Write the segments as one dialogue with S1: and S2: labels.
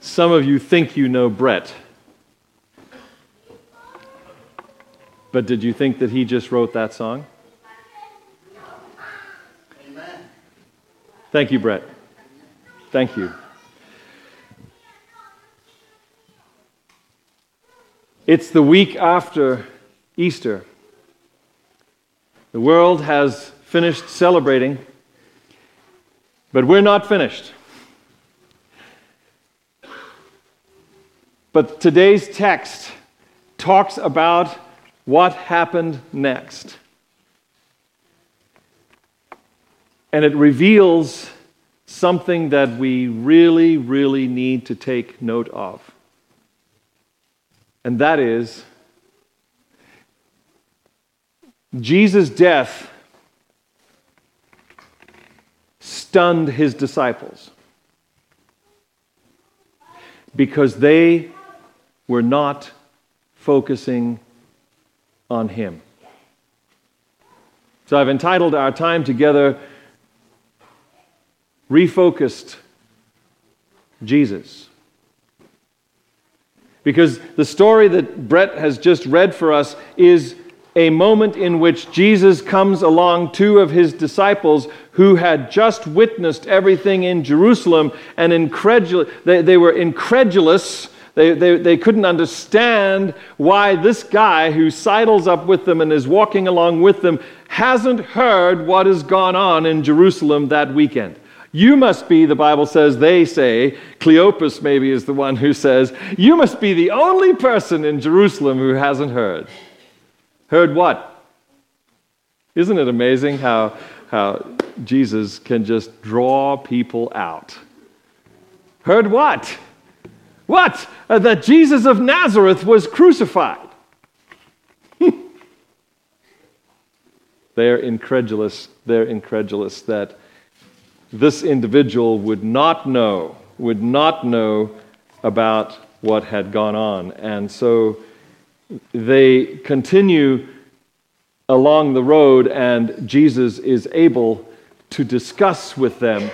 S1: Some of you think you know Brett. But did you think that he just wrote that song? Amen. Thank you, Brett. Thank you. It's the week after Easter. The world has finished celebrating, but we're not finished. But today's text talks about what happened next. And it reveals something that we really, really need to take note of. And that is Jesus' death stunned his disciples because they were not focusing on him. So I've entitled our time together Refocused Jesus. Because the story that Brett has just read for us is a moment in which Jesus comes along two of his disciples who had just witnessed everything in Jerusalem and incredul- they, they were incredulous. They, they, they couldn't understand why this guy who sidles up with them and is walking along with them hasn't heard what has gone on in Jerusalem that weekend. You must be, the Bible says, they say, Cleopas maybe is the one who says, you must be the only person in Jerusalem who hasn't heard. Heard what? Isn't it amazing how, how Jesus can just draw people out? Heard what? What? Uh, that Jesus of Nazareth was crucified. they're incredulous. They're incredulous that this individual would not know, would not know about what had gone on. And so they continue along the road, and Jesus is able to discuss with them.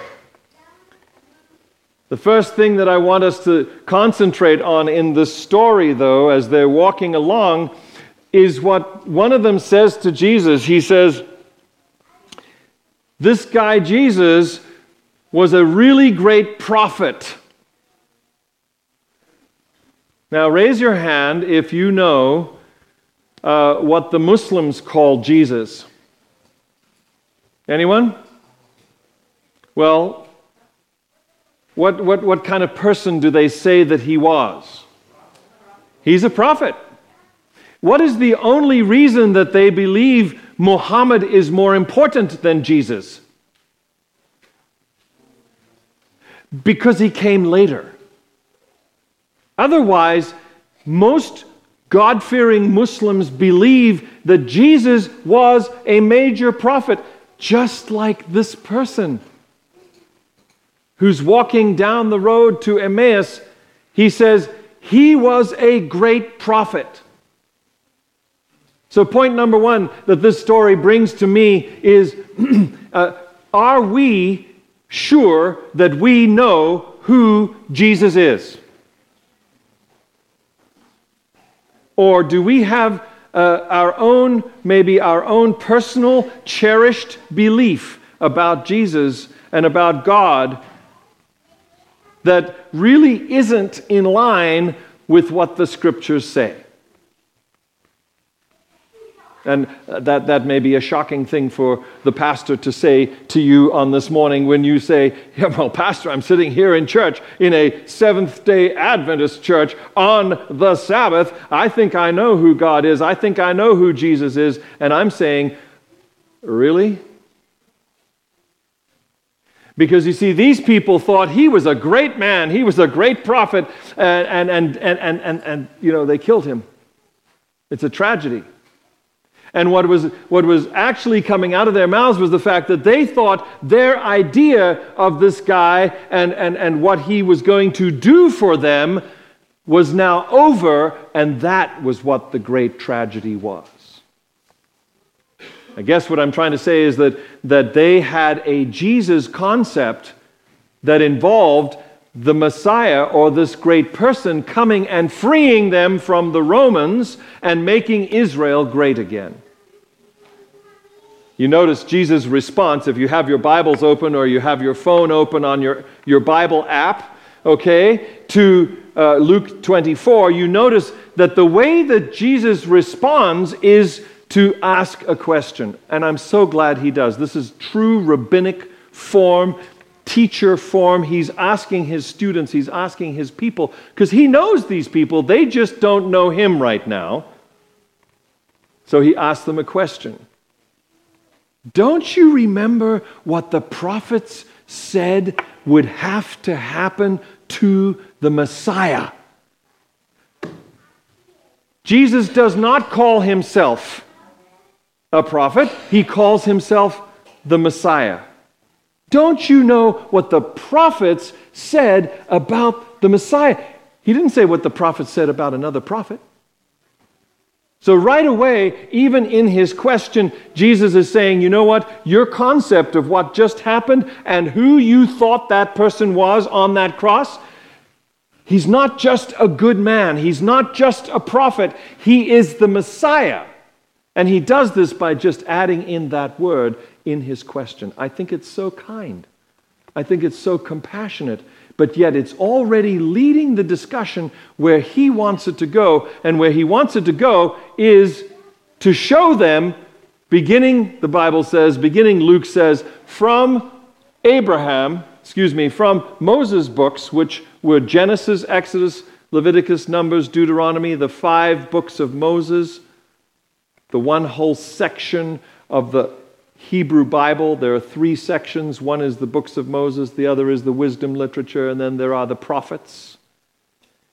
S1: The first thing that I want us to concentrate on in this story, though, as they're walking along, is what one of them says to Jesus. He says, This guy, Jesus, was a really great prophet. Now, raise your hand if you know uh, what the Muslims call Jesus. Anyone? Well, what, what, what kind of person do they say that he was? He's a prophet. What is the only reason that they believe Muhammad is more important than Jesus? Because he came later. Otherwise, most God fearing Muslims believe that Jesus was a major prophet, just like this person who's walking down the road to Emmaus. He says, He was a great prophet. So, point number one that this story brings to me is uh, Are we sure that we know who Jesus is? Or do we have uh, our own, maybe our own personal, cherished belief about Jesus and about God that really isn't in line with what the scriptures say? And uh, that, that may be a shocking thing for the pastor to say to you on this morning when you say, yeah, Well, Pastor, I'm sitting here in church in a Seventh day Adventist church on the Sabbath. I think I know who God is. I think I know who Jesus is. And I'm saying, Really? Because you see, these people thought he was a great man, he was a great prophet, and, and, and, and, and, and, you know, they killed him. It's a tragedy. And what was, what was actually coming out of their mouths was the fact that they thought their idea of this guy and, and, and what he was going to do for them was now over, and that was what the great tragedy was. I guess what I'm trying to say is that, that they had a Jesus concept that involved the Messiah or this great person coming and freeing them from the Romans and making Israel great again. You notice Jesus' response if you have your Bibles open or you have your phone open on your, your Bible app, okay, to uh, Luke 24, you notice that the way that Jesus responds is to ask a question. And I'm so glad he does. This is true rabbinic form, teacher form. He's asking his students, he's asking his people, because he knows these people. They just don't know him right now. So he asks them a question. Don't you remember what the prophets said would have to happen to the Messiah? Jesus does not call himself a prophet, he calls himself the Messiah. Don't you know what the prophets said about the Messiah? He didn't say what the prophets said about another prophet. So, right away, even in his question, Jesus is saying, you know what? Your concept of what just happened and who you thought that person was on that cross, he's not just a good man. He's not just a prophet. He is the Messiah. And he does this by just adding in that word in his question. I think it's so kind. I think it's so compassionate but yet it's already leading the discussion where he wants it to go. And where he wants it to go is to show them, beginning, the Bible says, beginning, Luke says, from Abraham, excuse me, from Moses' books, which were Genesis, Exodus, Leviticus, Numbers, Deuteronomy, the five books of Moses, the one whole section of the Hebrew Bible, there are three sections. One is the books of Moses, the other is the wisdom literature, and then there are the prophets.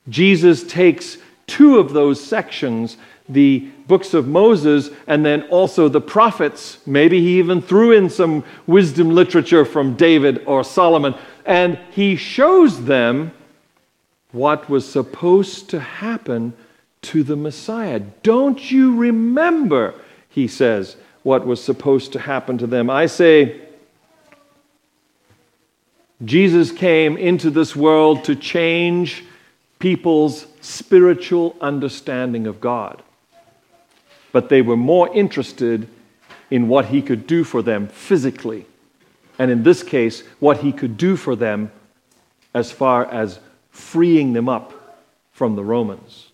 S1: Jesus takes two of those sections, the books of Moses and then also the prophets. Maybe he even threw in some wisdom literature from David or Solomon, and he shows them what was supposed to happen to the Messiah. Don't you remember, he says, what was supposed to happen to them. I say, Jesus came into this world to change people's spiritual understanding of God. But they were more interested in what he could do for them physically. And in this case, what he could do for them as far as freeing them up from the Romans.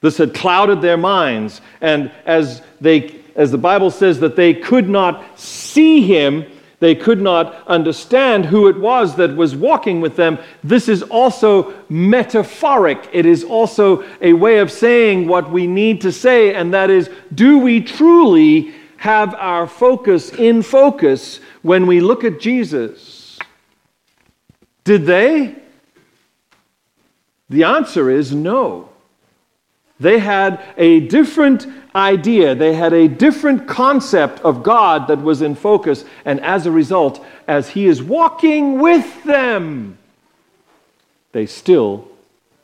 S1: This had clouded their minds, and as, they, as the Bible says that they could not see him, they could not understand who it was that was walking with them. This is also metaphoric. It is also a way of saying what we need to say, and that is do we truly have our focus in focus when we look at Jesus? Did they? The answer is no. They had a different idea. They had a different concept of God that was in focus. And as a result, as He is walking with them, they still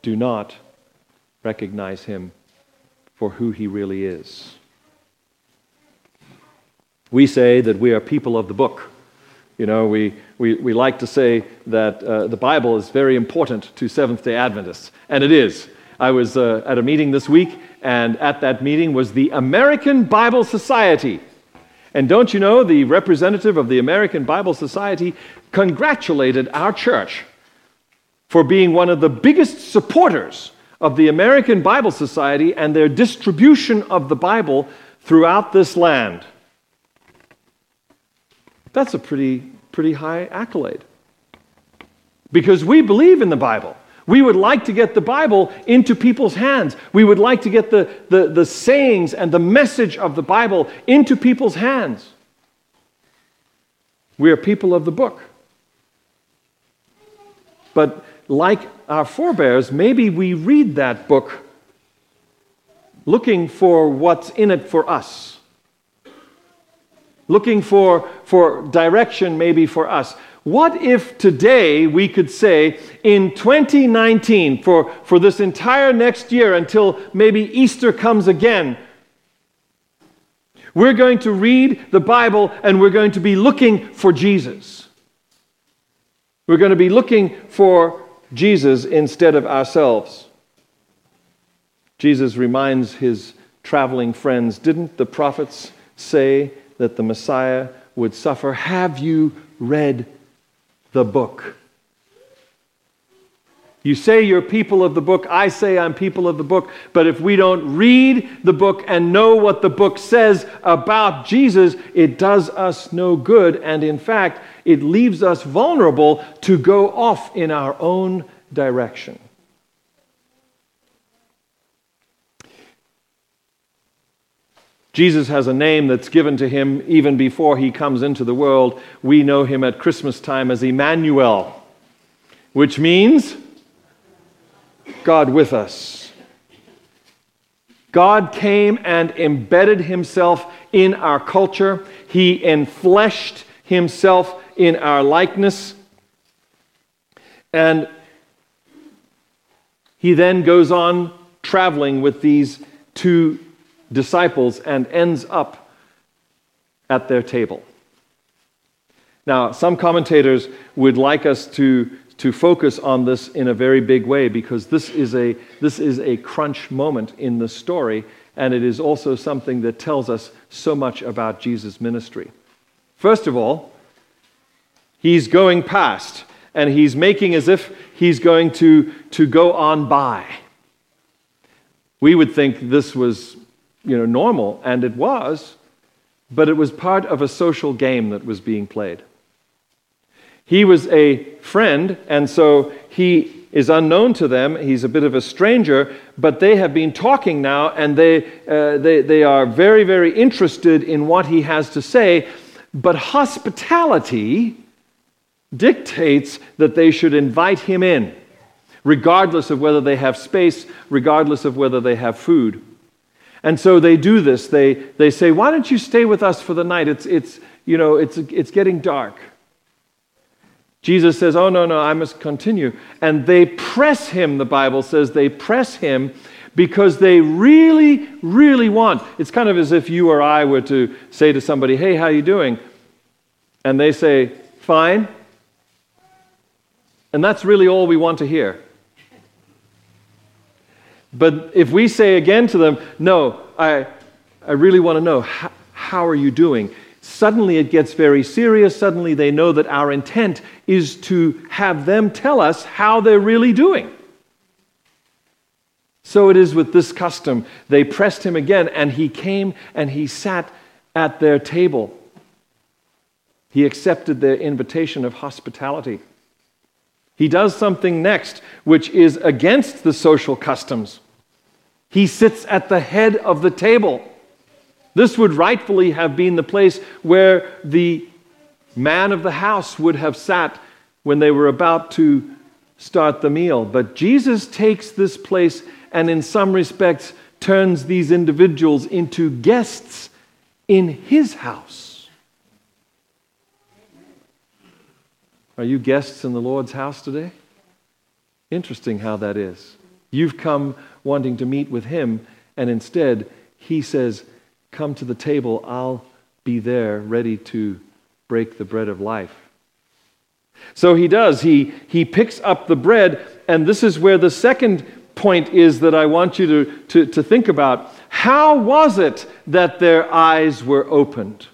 S1: do not recognize Him for who He really is. We say that we are people of the book. You know, we, we, we like to say that uh, the Bible is very important to Seventh day Adventists, and it is. I was uh, at a meeting this week, and at that meeting was the American Bible Society. And don't you know, the representative of the American Bible Society congratulated our church for being one of the biggest supporters of the American Bible Society and their distribution of the Bible throughout this land. That's a pretty, pretty high accolade. Because we believe in the Bible. We would like to get the Bible into people's hands. We would like to get the, the, the sayings and the message of the Bible into people's hands. We are people of the book. But like our forebears, maybe we read that book looking for what's in it for us, looking for, for direction maybe for us. What if today we could say, in 2019, for, for this entire next year until maybe Easter comes again, we're going to read the Bible and we're going to be looking for Jesus? We're going to be looking for Jesus instead of ourselves. Jesus reminds his traveling friends Didn't the prophets say that the Messiah would suffer? Have you read the book? You say you're people of the book. I say I'm people of the book. But if we don't read the book and know what the book says about Jesus, it does us no good. And in fact, it leaves us vulnerable to go off in our own direction. Jesus has a name that's given to him even before he comes into the world. We know him at Christmas time as Emmanuel, which means God with us. God came and embedded himself in our culture. He enfleshed himself in our likeness. And he then goes on traveling with these two disciples and ends up at their table. Now, some commentators would like us to, to focus on this in a very big way because this is, a, this is a crunch moment in the story, and it is also something that tells us so much about Jesus' ministry. First of all, he's going past and he's making as if he's going to, to go on by. We would think this was you know, normal, and it was, but it was part of a social game that was being played. He was a friend, and so he is unknown to them. He's a bit of a stranger, but they have been talking now, and they, uh, they, they are very, very interested in what he has to say. But hospitality dictates that they should invite him in, regardless of whether they have space, regardless of whether they have food. And so they do this. They, they say, Why don't you stay with us for the night? It's, it's, you know, it's, it's getting dark. Jesus says, Oh, no, no, I must continue. And they press him, the Bible says, they press him because they really, really want. It's kind of as if you or I were to say to somebody, Hey, how you doing? And they say, Fine. And that's really all we want to hear. But if we say again to them, no, I, I really want to know, how, how are you doing? Suddenly it gets very serious. Suddenly they know that our intent is to have them tell us how they're really doing. So it is with this custom. They pressed him again, and he came and he sat at their table. He accepted their invitation of hospitality. He does something next which is against the social customs. He sits at the head of the table. This would rightfully have been the place where the man of the house would have sat when they were about to start the meal. But Jesus takes this place and, in some respects, turns these individuals into guests in his house. Are you guests in the Lord's house today? Interesting how that is. You've come wanting to meet with him, and instead he says, Come to the table, I'll be there ready to break the bread of life. So he does. He, he picks up the bread, and this is where the second point is that I want you to, to, to think about. How was it that their eyes were opened?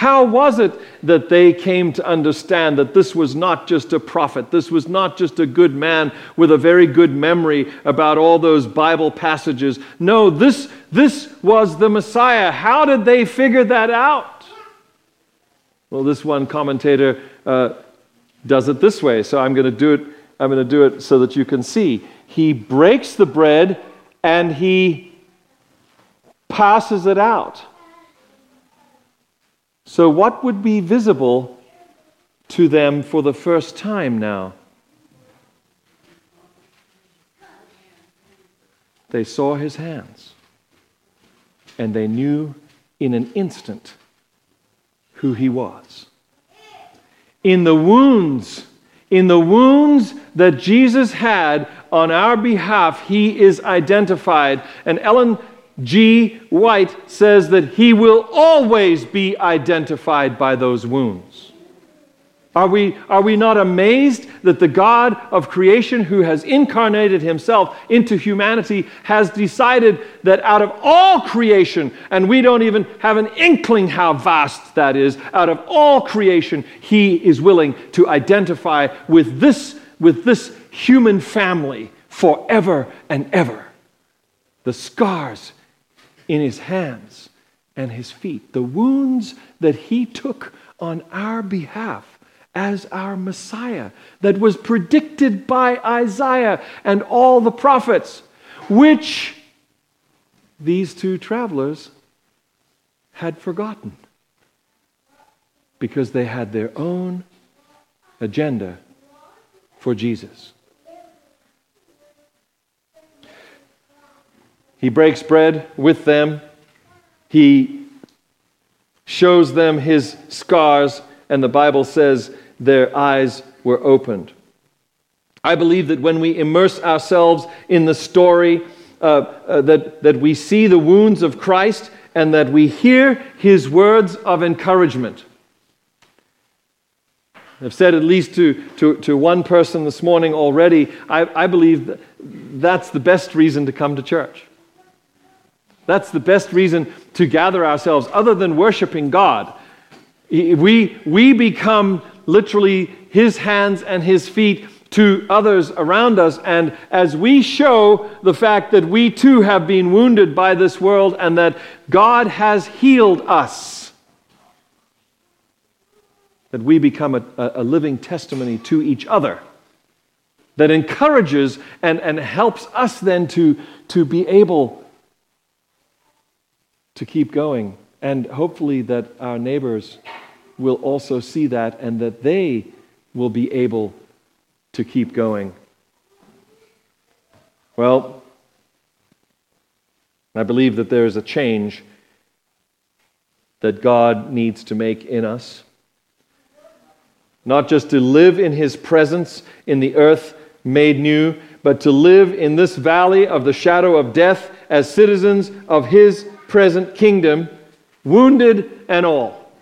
S1: How was it that they came to understand that this was not just a prophet, this was not just a good man with a very good memory about all those Bible passages? No, this, this was the Messiah. How did they figure that out? Well, this one commentator uh, does it this way, so I'm going to do it. I'm going to do it so that you can see. He breaks the bread and he passes it out. So, what would be visible to them for the first time now? They saw his hands, and they knew in an instant who he was. In the wounds, in the wounds that Jesus had on our behalf, he is identified. And Ellen G. White says that he will always be identified by those wounds. Are we, are we not amazed that the God of creation, who has incarnated himself into humanity, has decided that out of all creation, and we don't even have an inkling how vast that is, out of all creation, he is willing to identify with this, with this human family forever and ever? The scars in his hands and his feet, the wounds that he took on our behalf as our Messiah that was predicted by Isaiah and all the prophets, which these two travelers had forgotten because they had their own agenda for Jesus. He breaks bread with them. He shows them his scars, and the Bible says their eyes were opened. I believe that when we immerse ourselves in the story, uh, uh, that, that we see the wounds of Christ and that we hear his words of encouragement. I've said at least to, to, to one person this morning already, I, I believe that that's the best reason to come to church. That's the best reason to gather ourselves, other than worshiping God. We, we become literally his hands and his feet to others around us. And as we show the fact that we too have been wounded by this world and that God has healed us, that we become a, a living testimony to each other that encourages and, and helps us then to, to be able to keep going. And hopefully, that our neighbors will also see that and that they will be able to keep going. Well, I believe that there is a change that God needs to make in us. Not just to live in His presence in the earth made new, but to live in this valley of the shadow of death as citizens of His present kingdom, wounded and all.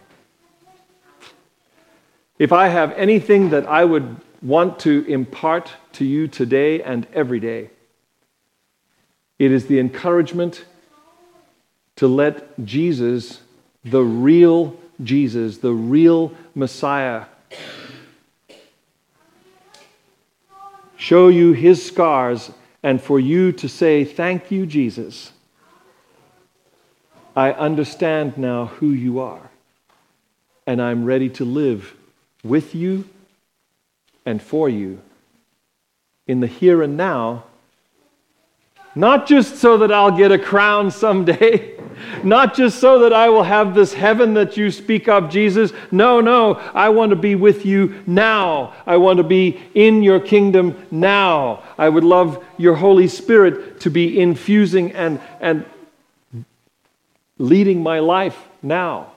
S1: If I have anything that I would want to impart to you today and every day, it is the encouragement to let Jesus, the real Jesus, the real Messiah, show you his scars and for you to say, Thank you, Jesus. I understand now who you are, and I'm ready to live with you and for you in the here and now, not just so that I'll get a crown someday, not just so that I will have this heaven that you speak of, Jesus. No, no, I want to be with you now. I want to be in your kingdom now. I would love your Holy Spirit to be infusing and, and leading my life now.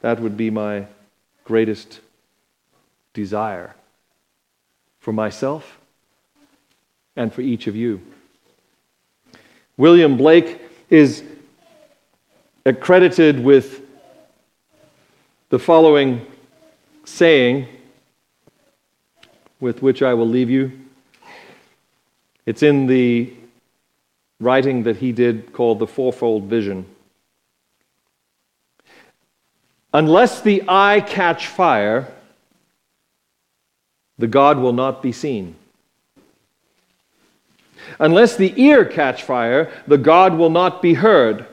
S1: That would be my greatest desire for myself and for each of you. William Blake is accredited with the following saying, with which I will leave you. It's in the writing that he did called The Fourfold Vision. Unless the eye catch fire, the God will not be seen. Unless the ear catch fire, the God will not be heard.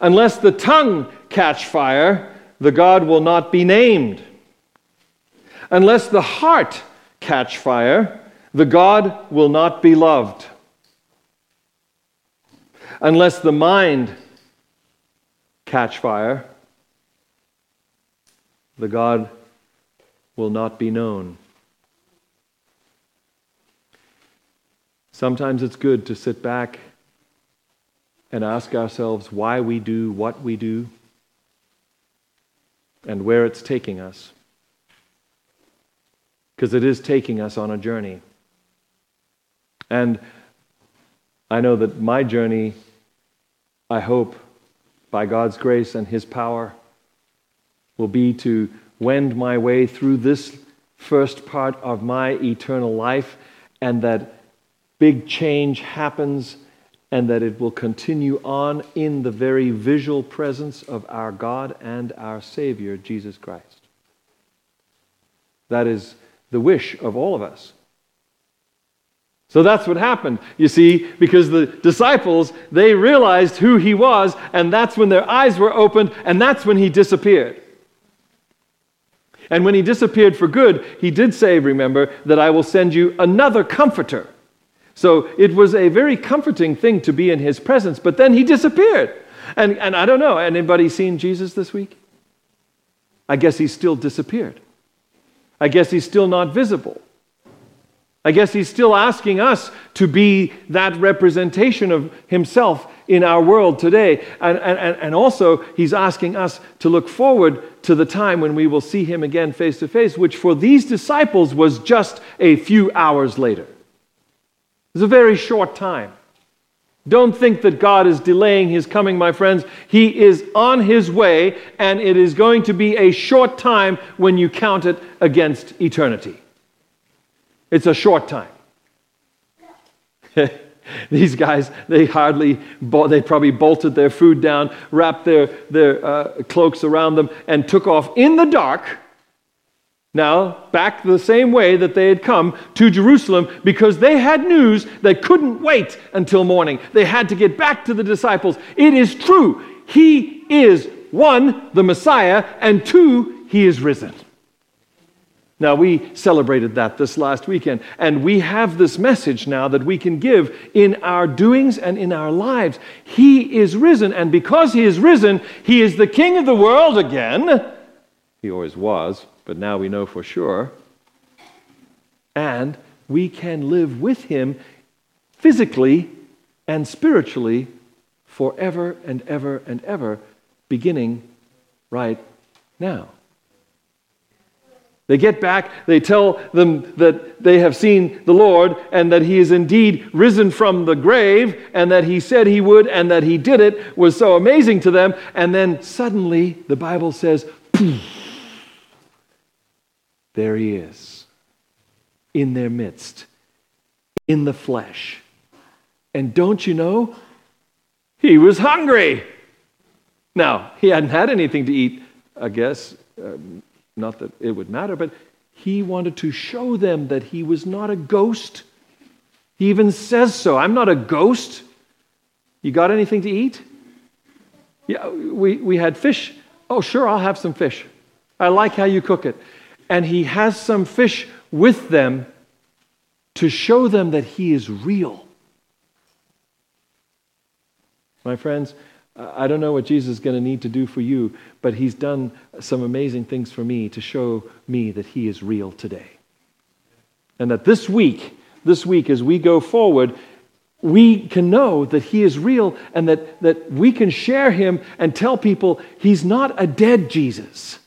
S1: Unless the tongue catch fire, the God will not be named. Unless the heart catch fire, the God will not be loved. Unless the mind catch fire, the God will not be known. Sometimes it's good to sit back and ask ourselves why we do what we do and where it's taking us. Because it is taking us on a journey. And I know that my journey, I hope, by God's grace and His power, will be to wend my way through this first part of my eternal life, and that big change happens, and that it will continue on in the very visual presence of our God and our Savior, Jesus Christ. That is the wish of all of us. So that's what happened, you see, because the disciples, they realized who he was, and that's when their eyes were opened, and that's when he disappeared. And when he disappeared for good, he did say, remember, that I will send you another comforter. So it was a very comforting thing to be in his presence, but then he disappeared. And, and I don't know, anybody seen Jesus this week? I guess he's still disappeared. I guess he's still not visible. I guess he's still asking us to be that representation of himself in our world today. And, and, and also, he's asking us to look forward to the time when we will see him again face to face, which for these disciples was just a few hours later. It's a very short time. Don't think that God is delaying his coming, my friends. He is on his way, and it is going to be a short time when you count it against eternity. It's a short time. These guys, they hardly, they probably bolted their food down, wrapped their, their uh, cloaks around them, and took off in the dark. Now, back the same way that they had come to Jerusalem because they had news that couldn't wait until morning. They had to get back to the disciples. It is true. He is one, the Messiah, and two, he is risen. Now, we celebrated that this last weekend, and we have this message now that we can give in our doings and in our lives. He is risen, and because He is risen, He is the King of the world again. He always was, but now we know for sure. And we can live with Him physically and spiritually forever and ever and ever, beginning right now. They get back, they tell them that they have seen the Lord and that he is indeed risen from the grave and that he said he would and that he did it was so amazing to them. And then suddenly the Bible says, there he is in their midst, in the flesh. And don't you know? He was hungry. Now, he hadn't had anything to eat, I guess. Um, not that it would matter, but he wanted to show them that he was not a ghost. He even says so. I'm not a ghost. You got anything to eat? Yeah, we, we had fish. Oh, sure, I'll have some fish. I like how you cook it. And he has some fish with them to show them that he is real. My friends, I don't know what Jesus is going to need to do for you, but he's done some amazing things for me to show me that he is real today. And that this week, this week, as we go forward, we can know that he is real and that, that we can share him and tell people he's not a dead Jesus.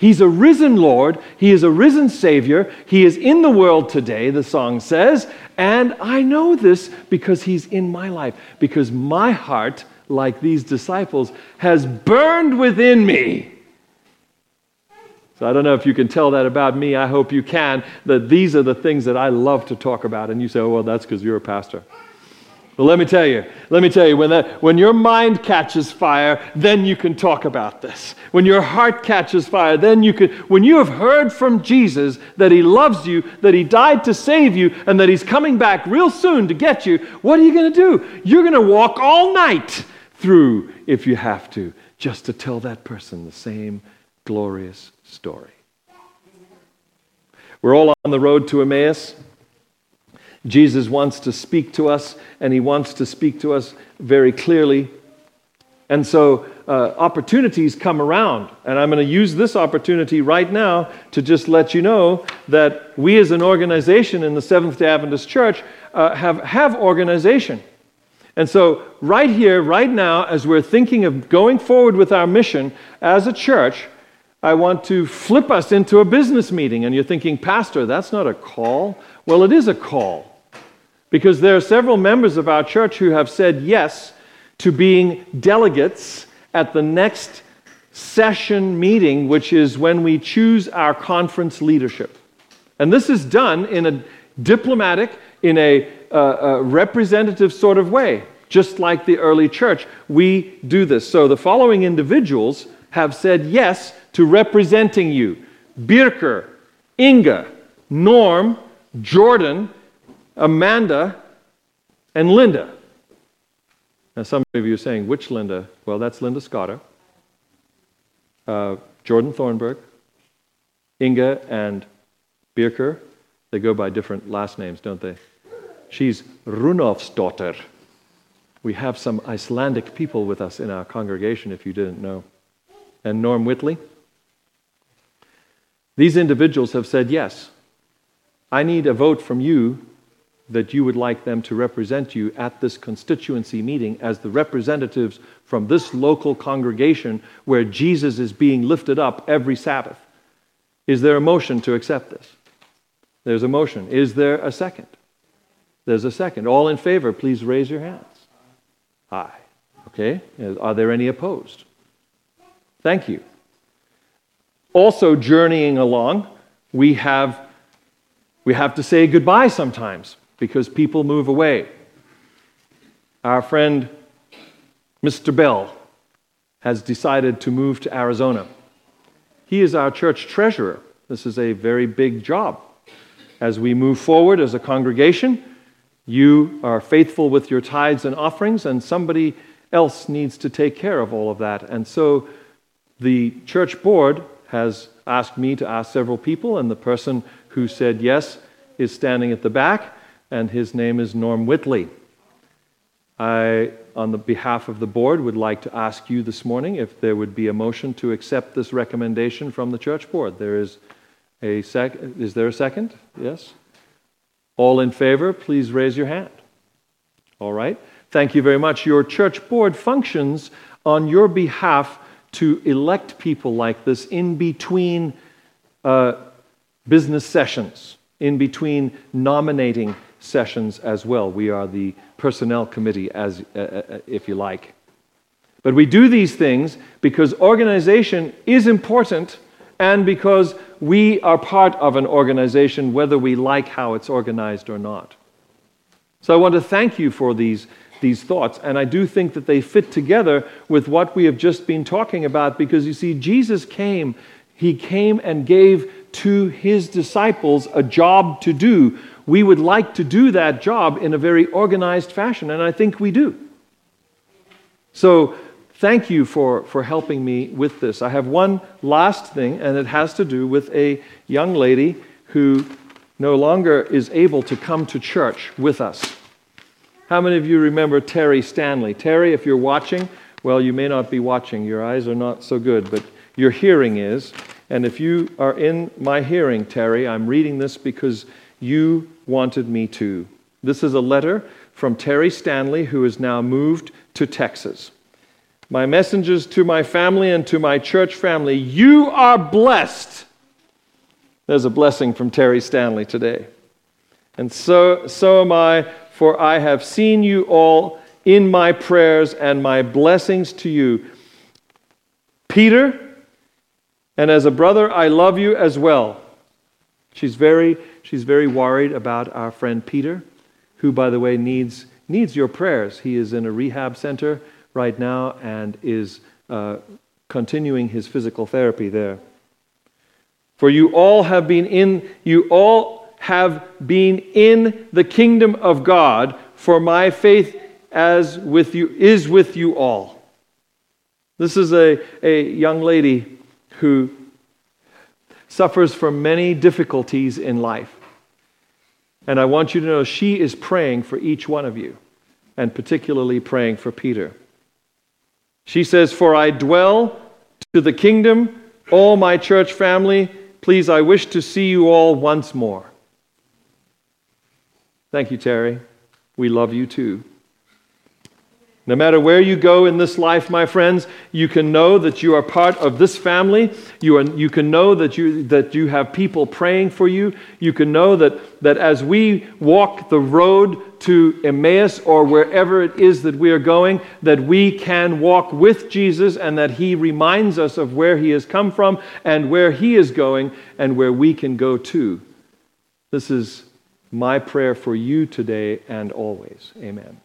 S1: He's a risen Lord. He is a risen Savior. He is in the world today, the song says. And I know this because He's in my life, because my heart like these disciples, has burned within me. So I don't know if you can tell that about me. I hope you can, that these are the things that I love to talk about. And you say, oh, well, that's because you're a pastor. But let me tell you, let me tell you, when, that, when your mind catches fire, then you can talk about this. When your heart catches fire, then you can, when you have heard from Jesus that he loves you, that he died to save you, and that he's coming back real soon to get you, what are you going to do? You're going to walk all night through if you have to, just to tell that person the same glorious story. We're all on the road to Emmaus. Jesus wants to speak to us, and he wants to speak to us very clearly. And so uh, opportunities come around. And I'm going to use this opportunity right now to just let you know that we as an organization in the Seventh day Adventist Church uh, have, have organization. And so, right here, right now, as we're thinking of going forward with our mission as a church, I want to flip us into a business meeting. And you're thinking, Pastor, that's not a call. Well, it is a call. Because there are several members of our church who have said yes to being delegates at the next session meeting, which is when we choose our conference leadership. And this is done in a diplomatic, in a, a representative sort of way, just like the early church. We do this. So the following individuals have said yes to representing you Birkir, Inga, Norm, Jordan, Amanda, and Linda. Now, some of you are saying, which Linda? Well, that's Linda Scotter, uh, Jordan Thornburg, Inga, and Birkir. They go by different last names, don't they? She's Runov's daughter. We have some Icelandic people with us in our congregation, if you didn't know. And Norm Whitley. These individuals have said, yes, I need a vote from you that you would like them to represent you at this constituency meeting as the representatives from this local congregation where Jesus is being lifted up every Sabbath. Is there a motion to accept this? There's a motion. Is there a second? There's a second. All in favor, please raise your hands. Aye. Okay. Are there any opposed? Thank you. Also, journeying along, we have, we have to say goodbye sometimes because people move away. Our friend Mr. Bell has decided to move to Arizona. He is our church treasurer. This is a very big job. As we move forward as a congregation, you are faithful with your tithes and offerings, and somebody else needs to take care of all of that. And so the church board has asked me to ask several people, and the person who said yes is standing at the back and his name is Norm Whitley. I, on the behalf of the board, would like to ask you this morning if there would be a motion to accept this recommendation from the church board. There is a sec- is there a second? Yes. All in favor, please raise your hand. All right. Thank you very much. Your church board functions on your behalf to elect people like this in between uh, business sessions, in between nominating sessions as well. We are the personnel committee, as, uh, uh, if you like. But we do these things because organization is important and because we are part of an organization, whether we like how it's organized or not. So I want to thank you for these, these thoughts, and I do think that they fit together with what we have just been talking about because you see, Jesus came, he came and gave to his disciples a job to do we would like to do that job in a very organized fashion, and I think we do. So, thank you for, for helping me with this. I have one last thing, and it has to do with a young lady who no longer is able to come to church with us. How many of you remember Terry Stanley? Terry, if you're watching, well, you may not be watching. Your eyes are not so good, but your hearing is. And if you are in my hearing, Terry, I'm reading this because you wanted me to. This is a letter from Terry Stanley, who is now moved to Texas. My messengers to my family and to my church family, you are blessed. There's a blessing from Terry Stanley today. And so, so am I, for I have seen you all in my prayers and my blessings to you. Peter, and as a brother, I love you as well. She's very She's very worried about our friend Peter, who, by the way, needs, needs your prayers. He is in a rehab center right now and is uh, continuing his physical therapy there. For you all have been in, you all have been in the kingdom of God, for my faith as with you is with you all. This is a, a young lady who suffers from many difficulties in life. And I want you to know she is praying for each one of you, and particularly praying for Peter. She says, For I dwell to the kingdom, all my church family, please, I wish to see you all once more. Thank you, Terry. We love you too. No matter where you go in this life, my friends, you can know that you are part of this family. You, are, you can know that you, that you have people praying for you. You can know that, that as we walk the road to Emmaus or wherever it is that we are going, that we can walk with Jesus and that He reminds us of where He has come from and where He is going and where we can go to. This is my prayer for you today and always. Amen.